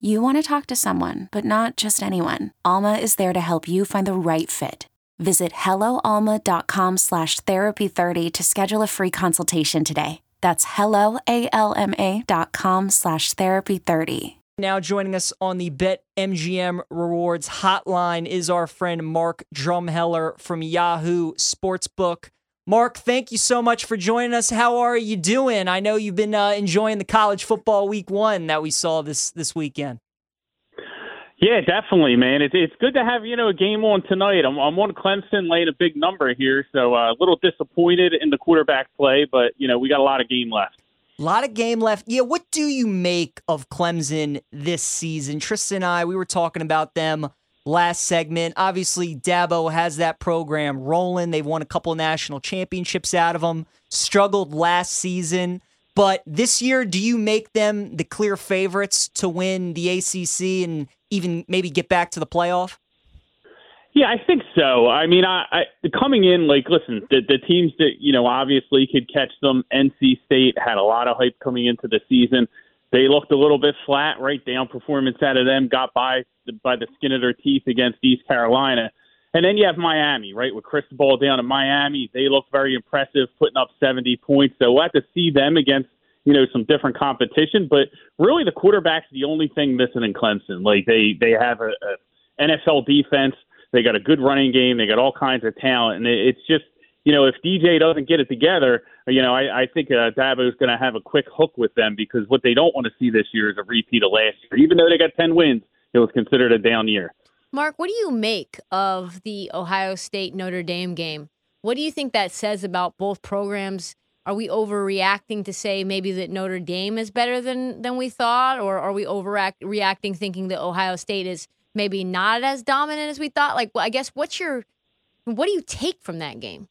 You want to talk to someone, but not just anyone. Alma is there to help you find the right fit. Visit helloalma.com slash therapy30 to schedule a free consultation today. That's helloalma.com slash therapy30. Now joining us on the Bet MGM Rewards hotline is our friend Mark Drumheller from Yahoo Sportsbook. Mark, thank you so much for joining us. How are you doing? I know you've been uh, enjoying the college football week one that we saw this this weekend. Yeah, definitely, man. It's it's good to have you know a game on tonight. I'm I'm on Clemson laying a big number here, so uh, a little disappointed in the quarterback play, but you know we got a lot of game left. A lot of game left. Yeah, what do you make of Clemson this season? Tristan and I, we were talking about them last segment. Obviously, Dabo has that program rolling. They've won a couple national championships out of them, struggled last season. But this year, do you make them the clear favorites to win the ACC and even maybe get back to the playoff? Yeah, I think so. I mean, I, I coming in like, listen, the, the teams that you know obviously could catch them. NC State had a lot of hype coming into the season. They looked a little bit flat, right? Down performance out of them, got by the, by the skin of their teeth against East Carolina. And then you have Miami, right, with Cristobal down in Miami. They look very impressive, putting up 70 points. So we'll have to see them against, you know, some different competition. But really, the quarterback's the only thing missing in Clemson. Like they they have a, a NFL defense. They got a good running game. They got all kinds of talent, and it, it's just you know, if DJ doesn't get it together, you know, I, I think uh, Dabo is going to have a quick hook with them because what they don't want to see this year is a repeat of last year. Even though they got 10 wins, it was considered a down year. Mark, what do you make of the Ohio State Notre Dame game? What do you think that says about both programs? Are we overreacting to say maybe that Notre Dame is better than than we thought, or are we overreacting thinking that Ohio State is maybe not as dominant as we thought? Like, I guess what's your what do you take from that game?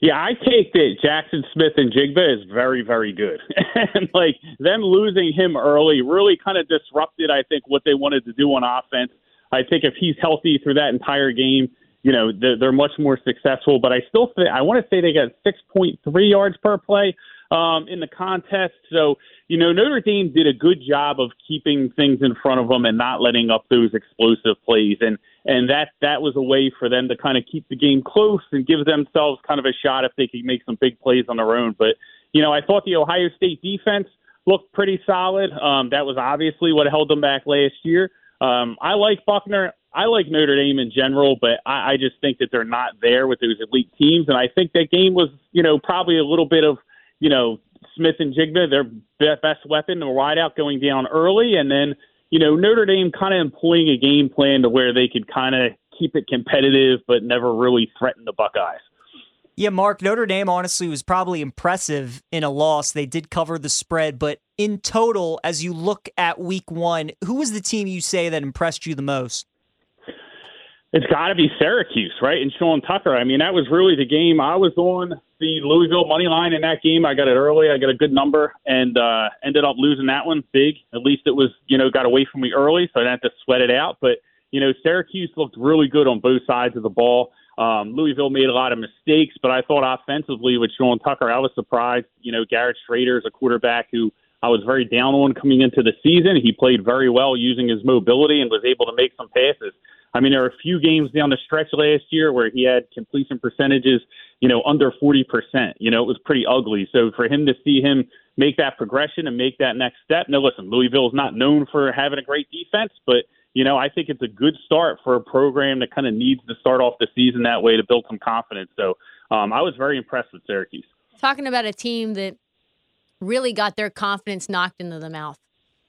Yeah, I take that Jackson Smith-Njigba is very, very good. and like them losing him early really kind of disrupted, I think, what they wanted to do on offense. I think if he's healthy through that entire game, you know, they're, they're much more successful. But I still think I want to say they got 6.3 yards per play um, in the contest. So, you know, Notre Dame did a good job of keeping things in front of them and not letting up those explosive plays. And and that that was a way for them to kind of keep the game close and give themselves kind of a shot if they could make some big plays on their own. But you know, I thought the Ohio State defense looked pretty solid. Um, that was obviously what held them back last year. Um, I like Buchner. I like Notre Dame in general, but I, I just think that they're not there with those elite teams. And I think that game was, you know, probably a little bit of, you know, Smith-Njigba, their best weapon, the wideout going down early, and then you know, Notre Dame kind of employing a game plan to where they could kind of keep it competitive but never really threaten the Buckeyes. Yeah, Mark, Notre Dame honestly was probably impressive in a loss. They did cover the spread, but in total, as you look at week one, who was the team you say that impressed you the most? It's got to be Syracuse, right? And Sean Tucker. I mean, that was really the game. I was on the Louisville money line in that game. I got it early. I got a good number and uh, ended up losing that one big. At least it was, you know, got away from me early, so I didn't have to sweat it out. But, you know, Syracuse looked really good on both sides of the ball. Um, Louisville made a lot of mistakes, but I thought offensively with Sean Tucker, I was surprised. You know, Garrett Shrader is a quarterback who I was very down on coming into the season. He played very well using his mobility and was able to make some passes. I mean, there were a few games down the stretch last year where he had completion percentages, you know, under 40%. You know, it was pretty ugly. So for him to see him make that progression and make that next step, now listen, Louisville is not known for having a great defense, but, you know, I think it's a good start for a program that kind of needs to start off the season that way to build some confidence. So um, I was very impressed with Syracuse. Talking about a team that really got their confidence knocked into the mouth.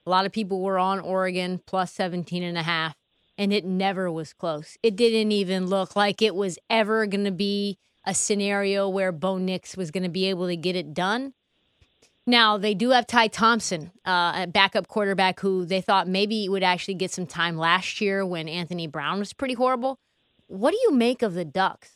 A lot of people were on Oregon plus 17 and a half and it never was close. It didn't even look like it was ever going to be a scenario where Bo Nix was going to be able to get it done. Now they do have Ty Thompson, uh, a backup quarterback who they thought maybe would actually get some time last year when Anthony Brown was pretty horrible. What do you make of the Ducks?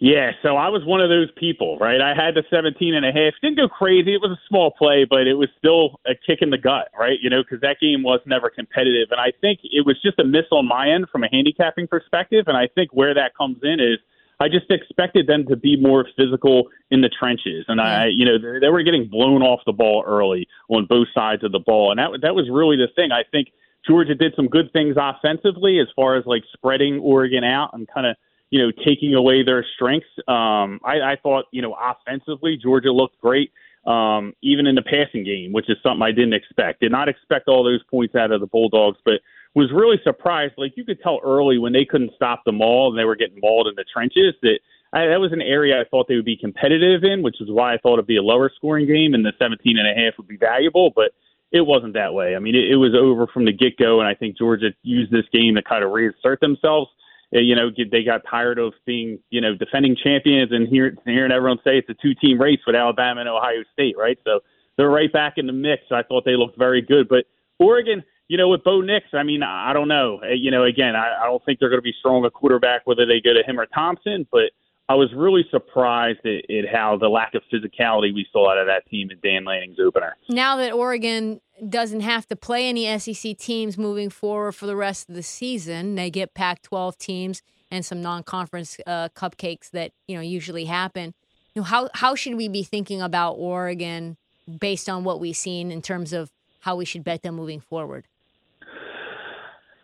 Yeah, so I was one of those people, right? I had the 17 and a half. Didn't go crazy. It was a small play, but it was still a kick in the gut, right? You know, because that game was never competitive. And I think it was just a miss on my end from a handicapping perspective. And I think where that comes in is I just expected them to be more physical in the trenches. And I, you know, they, they were getting blown off the ball early on both sides of the ball. And that, that was really the thing. I think Georgia did some good things offensively as far as like spreading Oregon out and kind of – you know, taking away their strengths. Um, I, I thought, you know, offensively, Georgia looked great, um, even in the passing game, which is something I didn't expect. Did not expect all those points out of the Bulldogs, but was really surprised. Like you could tell early when they couldn't stop the maul and they were getting mauled in the trenches that I, that was an area I thought they would be competitive in, which is why I thought it'd be a lower scoring game and the 17 and a half would be valuable, but it wasn't that way. I mean, it, it was over from the get go, and I think Georgia used this game to kind of reassert themselves you know, they got tired of being, you know, defending champions and hearing, hearing everyone say it's a two team race with Alabama and Ohio State, right? So they're right back in the mix. I thought they looked very good. But Oregon, you know, with Bo Nix, I mean, I don't know. Uh, you know, again, I, I don't think they're going to be strong at quarterback whether they go to him or Thompson, but I was really surprised at, at how the lack of physicality we saw out of that team in Dan Lanning's opener. Now that Oregon doesn't have to play any SEC teams moving forward for the rest of the season, they get Pac-12 teams and some non-conference uh, cupcakes that you know usually happen. You know, how how should we be thinking about Oregon based on what we've seen in terms of how we should bet them moving forward?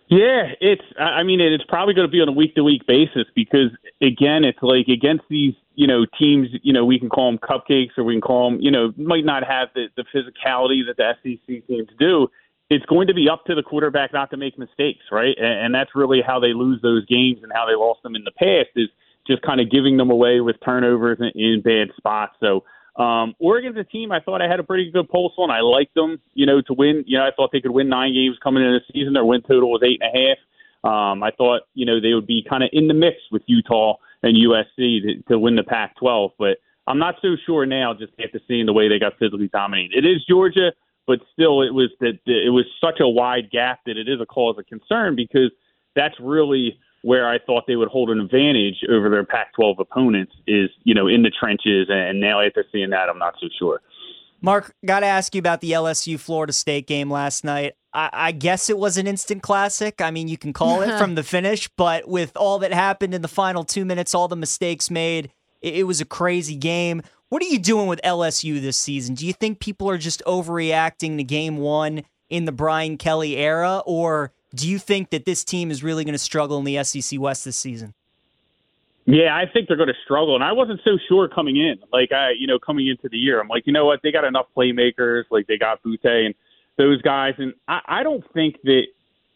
Yeah, it's. I mean, it's probably going to be on a week to week basis because again, it's like against these you know teams. You know, we can call them cupcakes or we can call them. You know, might not have the the physicality that the SEC teams do. It's going to be up to the quarterback not to make mistakes, right? And, and that's really how they lose those games and how they lost them in the past is just kind of giving them away with turnovers in, in bad spots. So um, Oregon's a team I thought I had a pretty good pulse on. I liked them, you know, to win. You know, I thought they could win nine games coming into the season. Their win total was eight and a half. Um, I thought, you know, they would be kind of in the mix with Utah and USC to, to win the Pac-12, but I'm not so sure now. Just after seeing the way they got physically dominated, it is Georgia, but still, it was that it was such a wide gap that it is a cause of concern because that's really where I thought they would hold an advantage over their Pac-12 opponents is, you know, in the trenches. And now after seeing that, I'm not so sure. Mark, got to ask you about the LSU Florida State game last night. I, I, guess it was an instant classic. I mean, you can call it from the finish, but with all that happened in the final two minutes, all the mistakes made, it, it was a crazy game. What are you doing with LSU this season? Do you think people are just overreacting to game one in the Brian Kelly era, or do you think that this team is really going to struggle in the SEC West this season? Yeah, I think they're going to struggle, and I wasn't so sure coming in. Like I, you know, coming into the year, I'm like, you know what? They got enough playmakers. Like they got Boutte and those guys, and I, I don't think that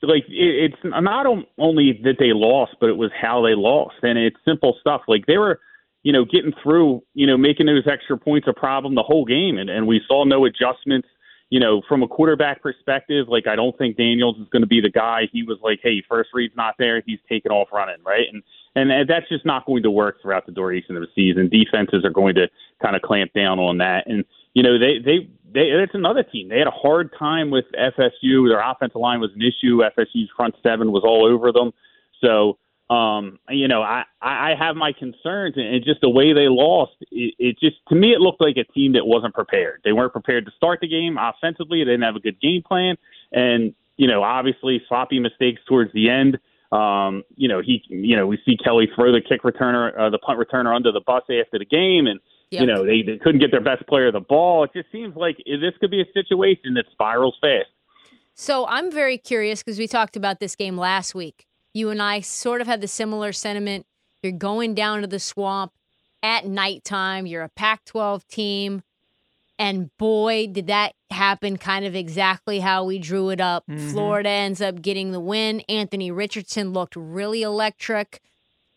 like it, it's not only that they lost, but it was how they lost, and it's simple stuff. Like they were, you know, getting through, you know, making those extra points a problem the whole game, and and we saw no adjustments you know, from a quarterback perspective, like I don't think Daniels is going to be the guy. He was like, hey, first read's not there, he's taking off running, right? And and that's just not going to work throughout the duration of the season. Defenses are going to kind of clamp down on that, and you know they they they it's another team. They had a hard time with FSU. Their offensive line was an issue. FSU's front seven was all over them. So um, you know, I, I have my concerns, and just the way they lost, it, it just to me it looked like a team that wasn't prepared. They weren't prepared to start the game offensively. They didn't have a good game plan, and you know, obviously sloppy mistakes towards the end. Um, you know, he, you know, we see Kelly throw the kick returner, uh, the punt returner under the bus after the game, and yep. you know they, they couldn't get their best player the ball. It just seems like this could be a situation that spirals fast. So I'm very curious because we talked about this game last week you and I sort of had the similar sentiment. You're going down to the swamp at nighttime. You're a Pac 12 team. And boy, did that happen kind of exactly how we drew it up. Mm-hmm. Florida ends up getting the win. Anthony Richardson looked really electric,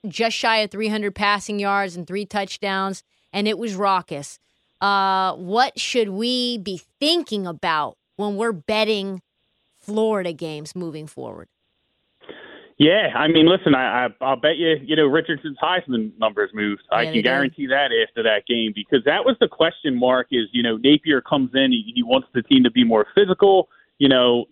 just shy of 300 passing yards and three touchdowns, and it was raucous. Uh, what should we be thinking about when we're betting Florida games moving forward? Yeah, I mean, listen, I, I I'll bet you, you know, Richardson's Heisman numbers moved. Yeah, I can guarantee that after that game because that was the question mark. Is you know Napier comes in, he, he wants the team to be more physical. You know,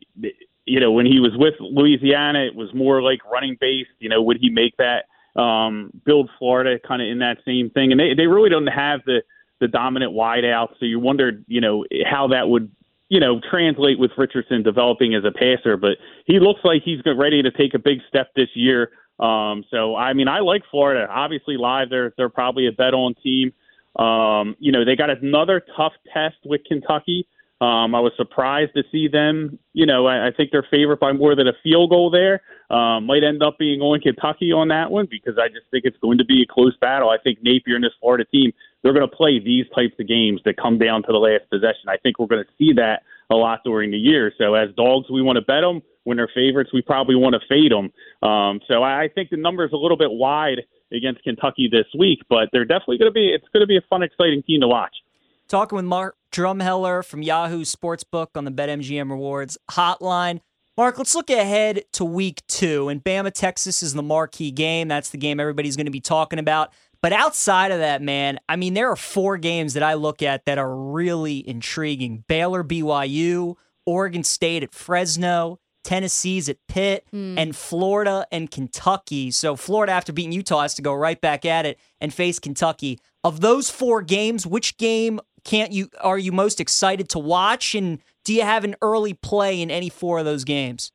you know when he was with Louisiana, it was more like running based. You know, would he make that um, build Florida kind of in that same thing? And they they really don't have the the dominant wideout, so you wondered, you know, how that would you know, translate with Richardson developing as a passer, but he looks like he's ready to take a big step this year. Um, so I mean, I like Florida. Obviously, live they're they're probably a bet on team. Um, you know, they got another tough test with Kentucky. Um, I was surprised to see them. You know, I, I think they're favored by more than a field goal there. Um, might end up being on Kentucky on that one because I just think it's going to be a close battle. I think Napier and this Florida team they're going to play these types of games that come down to the last possession. I think we're going to see that a lot during the year. So as dogs, we want to bet them. When they're favorites, we probably want to fade them. Um, so I I think the number is a little bit wide against Kentucky this week, but they're definitely going to be. It's going to be a fun, exciting team to watch. Talking with Mark Drumheller from Yahoo Sportsbook on the BetMGM Rewards hotline. Mark, let's look ahead to week two. And Bama, Texas is the marquee game. That's the game everybody's going to be talking about. But outside of that, man, I mean, there are four games that I look at that are really intriguing Baylor, BYU, Oregon State at Fresno, Tennessee's at Pitt, hmm. and Florida and Kentucky. So Florida, after beating Utah, has to go right back at it and face Kentucky. Of those four games, which game can't you are you most excited to watch? And do you have an early play in any four of those games?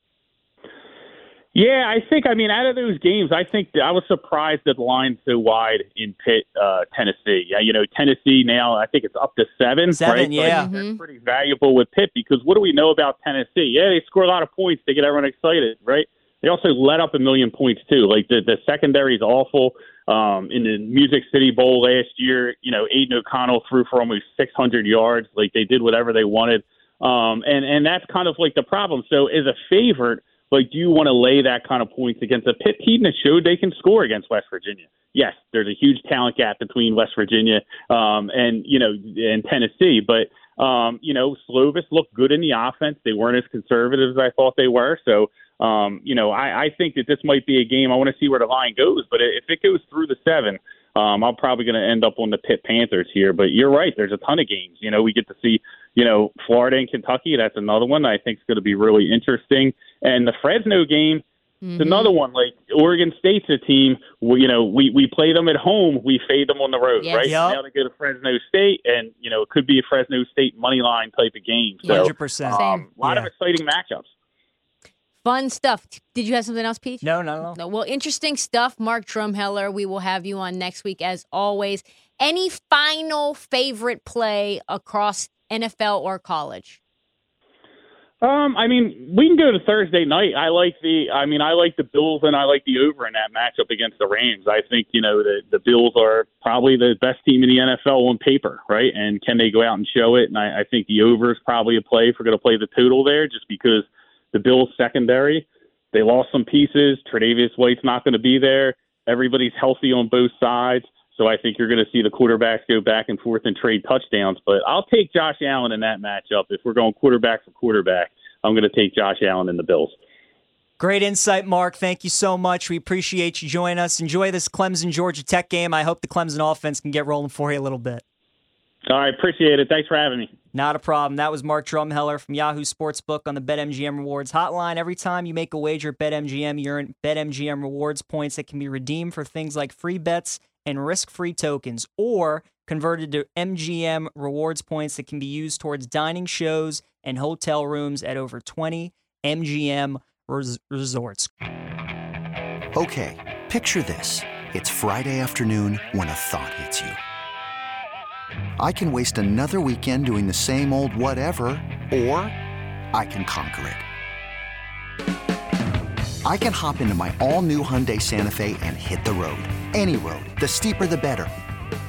Yeah, I think. I mean, out of those games, I think I was surprised that the line's so wide in Pitt, uh, Tennessee. Yeah, you know, Tennessee now I think it's up to seven. Seven, right? So I yeah. think pretty valuable with Pitt because what do we know about Tennessee? Yeah, they score a lot of points. They get everyone excited, right? They also let up a million points too. Like the the secondary is awful. Um, in the Music City Bowl last year, you know, Aidan O'Connell threw for almost 600 yards. Like they did whatever they wanted. Um, and and that's kind of like the problem. So as a favorite, like, do you want to lay that kind of points against a Pitt team that showed they can score against West Virginia? Yes, there's a huge talent gap between West Virginia um, and you know and Tennessee, but um, you know Slovis looked good in the offense. They weren't as conservative as I thought they were. So um, you know I, I think that this might be a game. I want to see where the line goes, but if it goes through the seven, um, I'm probably going to end up on the Pitt Panthers here. But you're right. There's a ton of games. You know, we get to see, you know, Florida and Kentucky. That's another one I think is going to be really interesting. And the Fresno game, it's another one. Like Oregon State's a team. We, you know, we we play them at home. We fade them on the road, Yes. right? Yep. Now they go to Fresno State, and you know, it could be a Fresno State money line type of game. So, 100%. um, a lot of exciting matchups. Fun stuff. Did you have something else, Peach? No, no, no. No, well, interesting stuff. Mark Drumheller, we will have you on next week as always. Any final favorite play across NFL or college? Um, I mean, we can go to Thursday night. I like the, I mean, I like the Bills and I like the over in that matchup against the Rams. I think you know the the Bills are probably the best team in the NFL on paper, right? And can they go out and show it? And I, I think the over is probably a play if we're going to play the total there, just because the Bills secondary they lost some pieces. Tre'Davious White's not going to be there. Everybody's healthy on both sides. So I think you're going to see the quarterbacks go back and forth and trade touchdowns. But I'll take Josh Allen in that matchup. If we're going quarterback for quarterback, I'm going to take Josh Allen and the Bills. Great insight, Mark. Thank you so much. We appreciate you joining us. Enjoy this Clemson Georgia Tech game. I hope the Clemson offense can get rolling for you a little bit. All right, appreciate it. Thanks for having me. Not a problem. That was Mark Drumheller from Yahoo Sportsbook on the BetMGM Rewards hotline. Every time you make a wager at BetMGM, you earn BetMGM Rewards points that can be redeemed for things like free bets and risk-free tokens, or converted to MGM Rewards points that can be used towards dining shows and hotel rooms at over 20 MGM res- resorts. Okay, picture this. It's Friday afternoon when a thought hits you. I can waste another weekend doing the same old whatever, or I can conquer it. I can hop into my all new Hyundai Santa Fe and hit the road. Any road. The steeper, the better.